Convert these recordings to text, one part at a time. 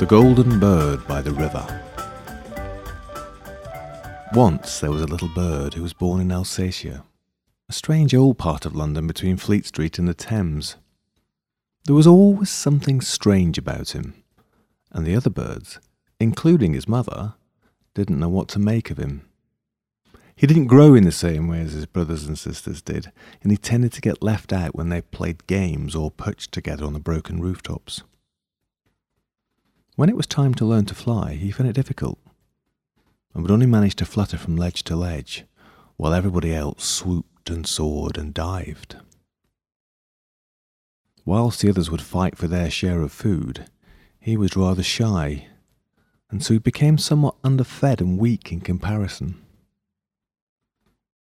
The Golden Bird by the River. Once there was a little bird who was born in Alsatia, a strange old part of London between Fleet Street and the Thames. There was always something strange about him, and the other birds, including his mother, didn't know what to make of him. He didn't grow in the same way as his brothers and sisters did, and he tended to get left out when they played games or perched together on the broken rooftops. When it was time to learn to fly, he found it difficult, and would only manage to flutter from ledge to ledge, while everybody else swooped and soared and dived. Whilst the others would fight for their share of food, he was rather shy, and so he became somewhat underfed and weak in comparison.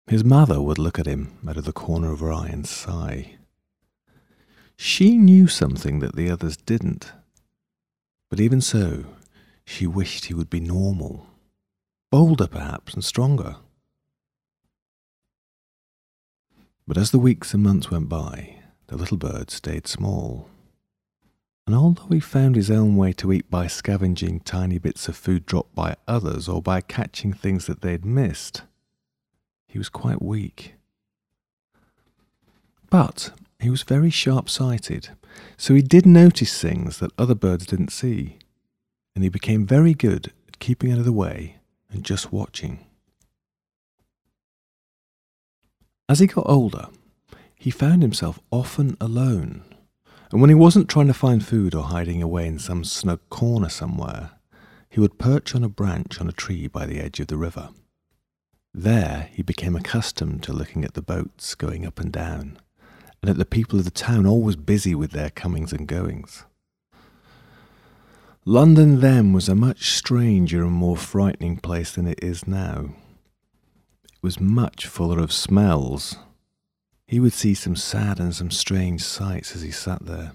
His mother would look at him out of the corner of her eye and sigh. She knew something that the others didn't, but even so, she wished he would be normal, bolder perhaps, and stronger. But as the weeks and months went by, the little bird stayed small. And although he found his own way to eat by scavenging tiny bits of food dropped by others or by catching things that they'd missed, he was quite weak. But he was very sharp sighted, so he did notice things that other birds didn't see, and he became very good at keeping out of the way and just watching. As he got older, he found himself often alone, and when he wasn't trying to find food or hiding away in some snug corner somewhere, he would perch on a branch on a tree by the edge of the river. There he became accustomed to looking at the boats going up and down, and at the people of the town always busy with their comings and goings. London then was a much stranger and more frightening place than it is now. It was much fuller of smells. He would see some sad and some strange sights as he sat there.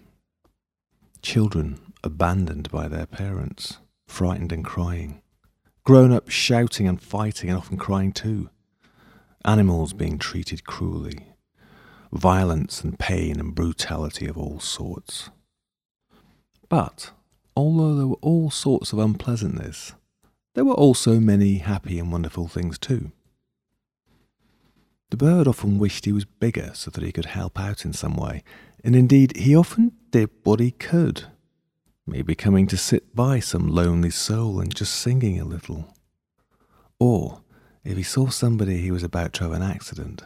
Children abandoned by their parents, frightened and crying grown up shouting and fighting and often crying too, animals being treated cruelly, violence and pain and brutality of all sorts. But, although there were all sorts of unpleasantness, there were also many happy and wonderful things too. The bird often wished he was bigger so that he could help out in some way, and indeed he often did what he could maybe coming to sit by some lonely soul and just singing a little. Or, if he saw somebody he was about to have an accident,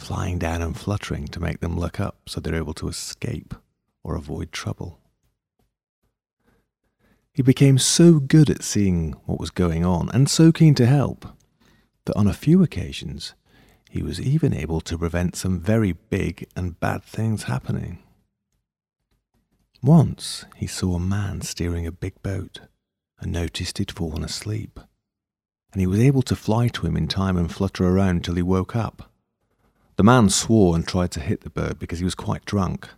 flying down and fluttering to make them look up so they're able to escape or avoid trouble. He became so good at seeing what was going on and so keen to help that on a few occasions he was even able to prevent some very big and bad things happening. Once he saw a man steering a big boat and noticed he'd fallen asleep, and he was able to fly to him in time and flutter around till he woke up. The man swore and tried to hit the bird because he was quite drunk,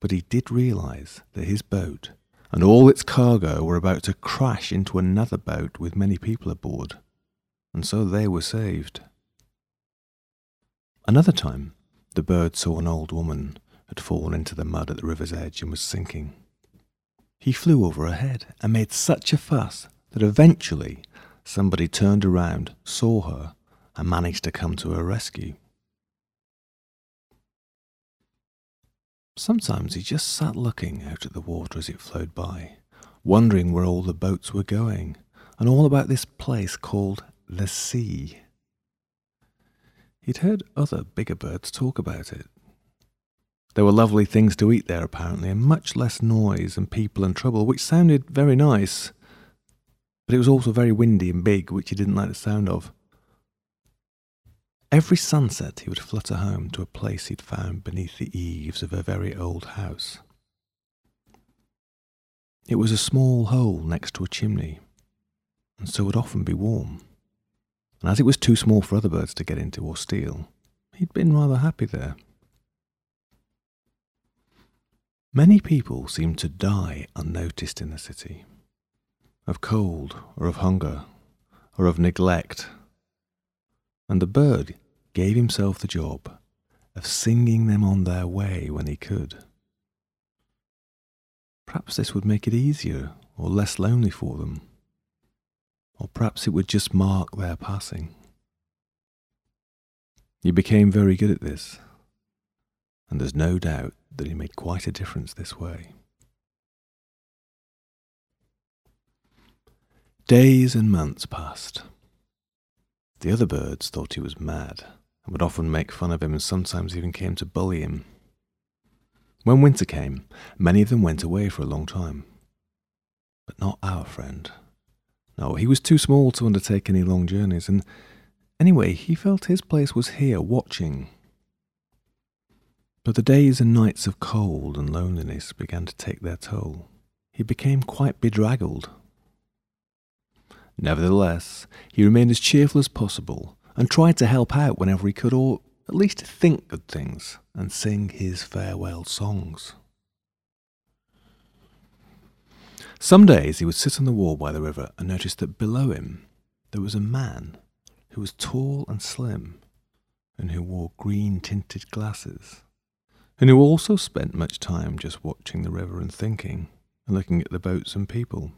but he did realize that his boat and all its cargo were about to crash into another boat with many people aboard, and so they were saved. Another time, the bird saw an old woman had fallen into the mud at the river's edge and was sinking. He flew over her head and made such a fuss that eventually somebody turned around, saw her, and managed to come to her rescue. Sometimes he just sat looking out at the water as it flowed by, wondering where all the boats were going, and all about this place called the sea. He'd heard other bigger birds talk about it, there were lovely things to eat there, apparently, and much less noise and people and trouble, which sounded very nice. But it was also very windy and big, which he didn't like the sound of. Every sunset he would flutter home to a place he'd found beneath the eaves of a very old house. It was a small hole next to a chimney, and so would often be warm. And as it was too small for other birds to get into or steal, he'd been rather happy there. Many people seem to die unnoticed in the city of cold or of hunger or of neglect. And the bird gave himself the job of singing them on their way when he could. Perhaps this would make it easier or less lonely for them. Or perhaps it would just mark their passing. He became very good at this, and there's no doubt that he made quite a difference this way. Days and months passed. The other birds thought he was mad and would often make fun of him and sometimes even came to bully him. When winter came, many of them went away for a long time. But not our friend. No, he was too small to undertake any long journeys, and anyway, he felt his place was here watching. But the days and nights of cold and loneliness began to take their toll. He became quite bedraggled. Nevertheless, he remained as cheerful as possible and tried to help out whenever he could, or at least think good things and sing his farewell songs. Some days he would sit on the wall by the river and notice that below him there was a man who was tall and slim and who wore green tinted glasses and who also spent much time just watching the river and thinking and looking at the boats and people.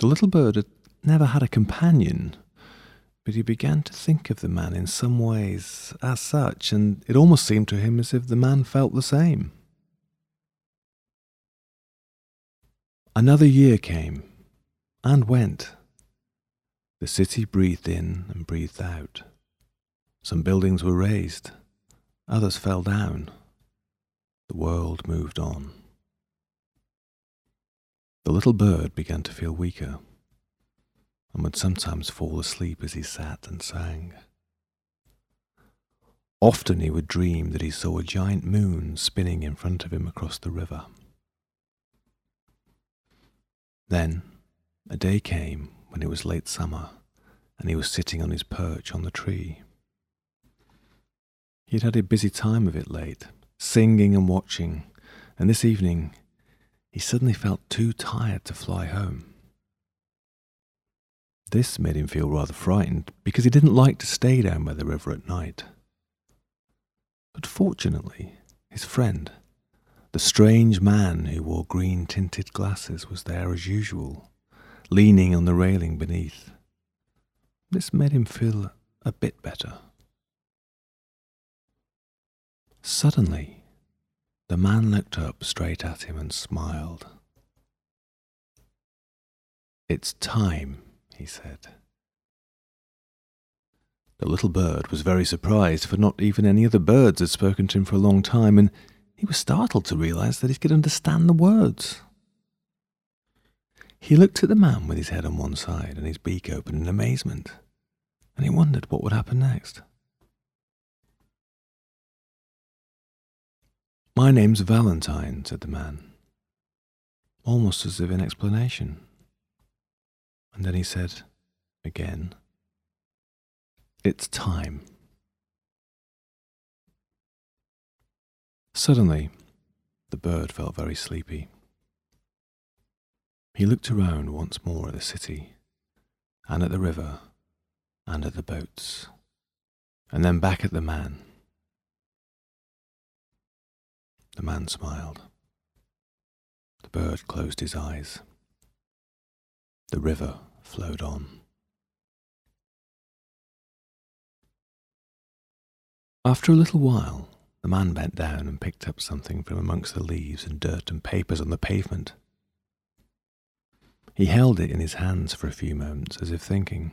The little bird had never had a companion, but he began to think of the man in some ways as such, and it almost seemed to him as if the man felt the same. Another year came and went. The city breathed in and breathed out. Some buildings were raised, others fell down. The world moved on. The little bird began to feel weaker and would sometimes fall asleep as he sat and sang. Often he would dream that he saw a giant moon spinning in front of him across the river. Then a day came when it was late summer and he was sitting on his perch on the tree. He had had a busy time of it late, singing and watching, and this evening he suddenly felt too tired to fly home. This made him feel rather frightened because he didn't like to stay down by the river at night. But fortunately, his friend, the strange man who wore green tinted glasses, was there as usual, leaning on the railing beneath. This made him feel a bit better. Suddenly, the man looked up straight at him and smiled. It's time, he said. The little bird was very surprised, for not even any of the birds had spoken to him for a long time, and he was startled to realize that he could understand the words. He looked at the man with his head on one side and his beak open in amazement, and he wondered what would happen next. My name's Valentine, said the man, almost as if in explanation. And then he said, again, It's time. Suddenly, the bird felt very sleepy. He looked around once more at the city, and at the river, and at the boats, and then back at the man. The man smiled. The bird closed his eyes. The river flowed on. After a little while, the man bent down and picked up something from amongst the leaves and dirt and papers on the pavement. He held it in his hands for a few moments as if thinking.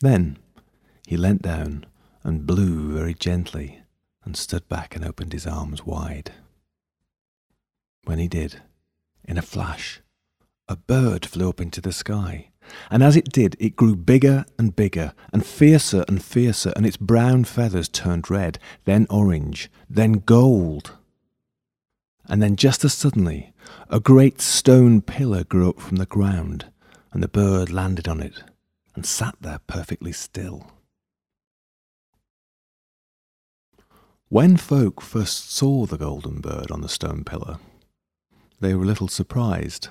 Then he leant down and blew very gently and stood back and opened his arms wide. When he did, in a flash, a bird flew up into the sky, and as it did, it grew bigger and bigger, and fiercer and fiercer, and its brown feathers turned red, then orange, then gold. And then, just as suddenly, a great stone pillar grew up from the ground, and the bird landed on it and sat there perfectly still. When folk first saw the golden bird on the stone pillar, they were a little surprised.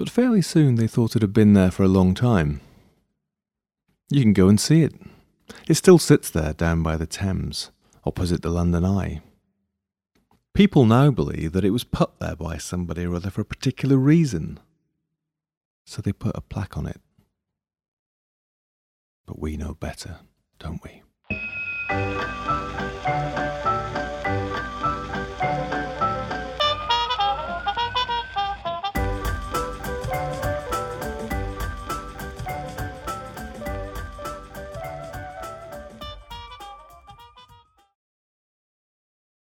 But fairly soon they thought it had been there for a long time. You can go and see it. It still sits there down by the Thames, opposite the London Eye. People now believe that it was put there by somebody or other for a particular reason. So they put a plaque on it. But we know better, don't we?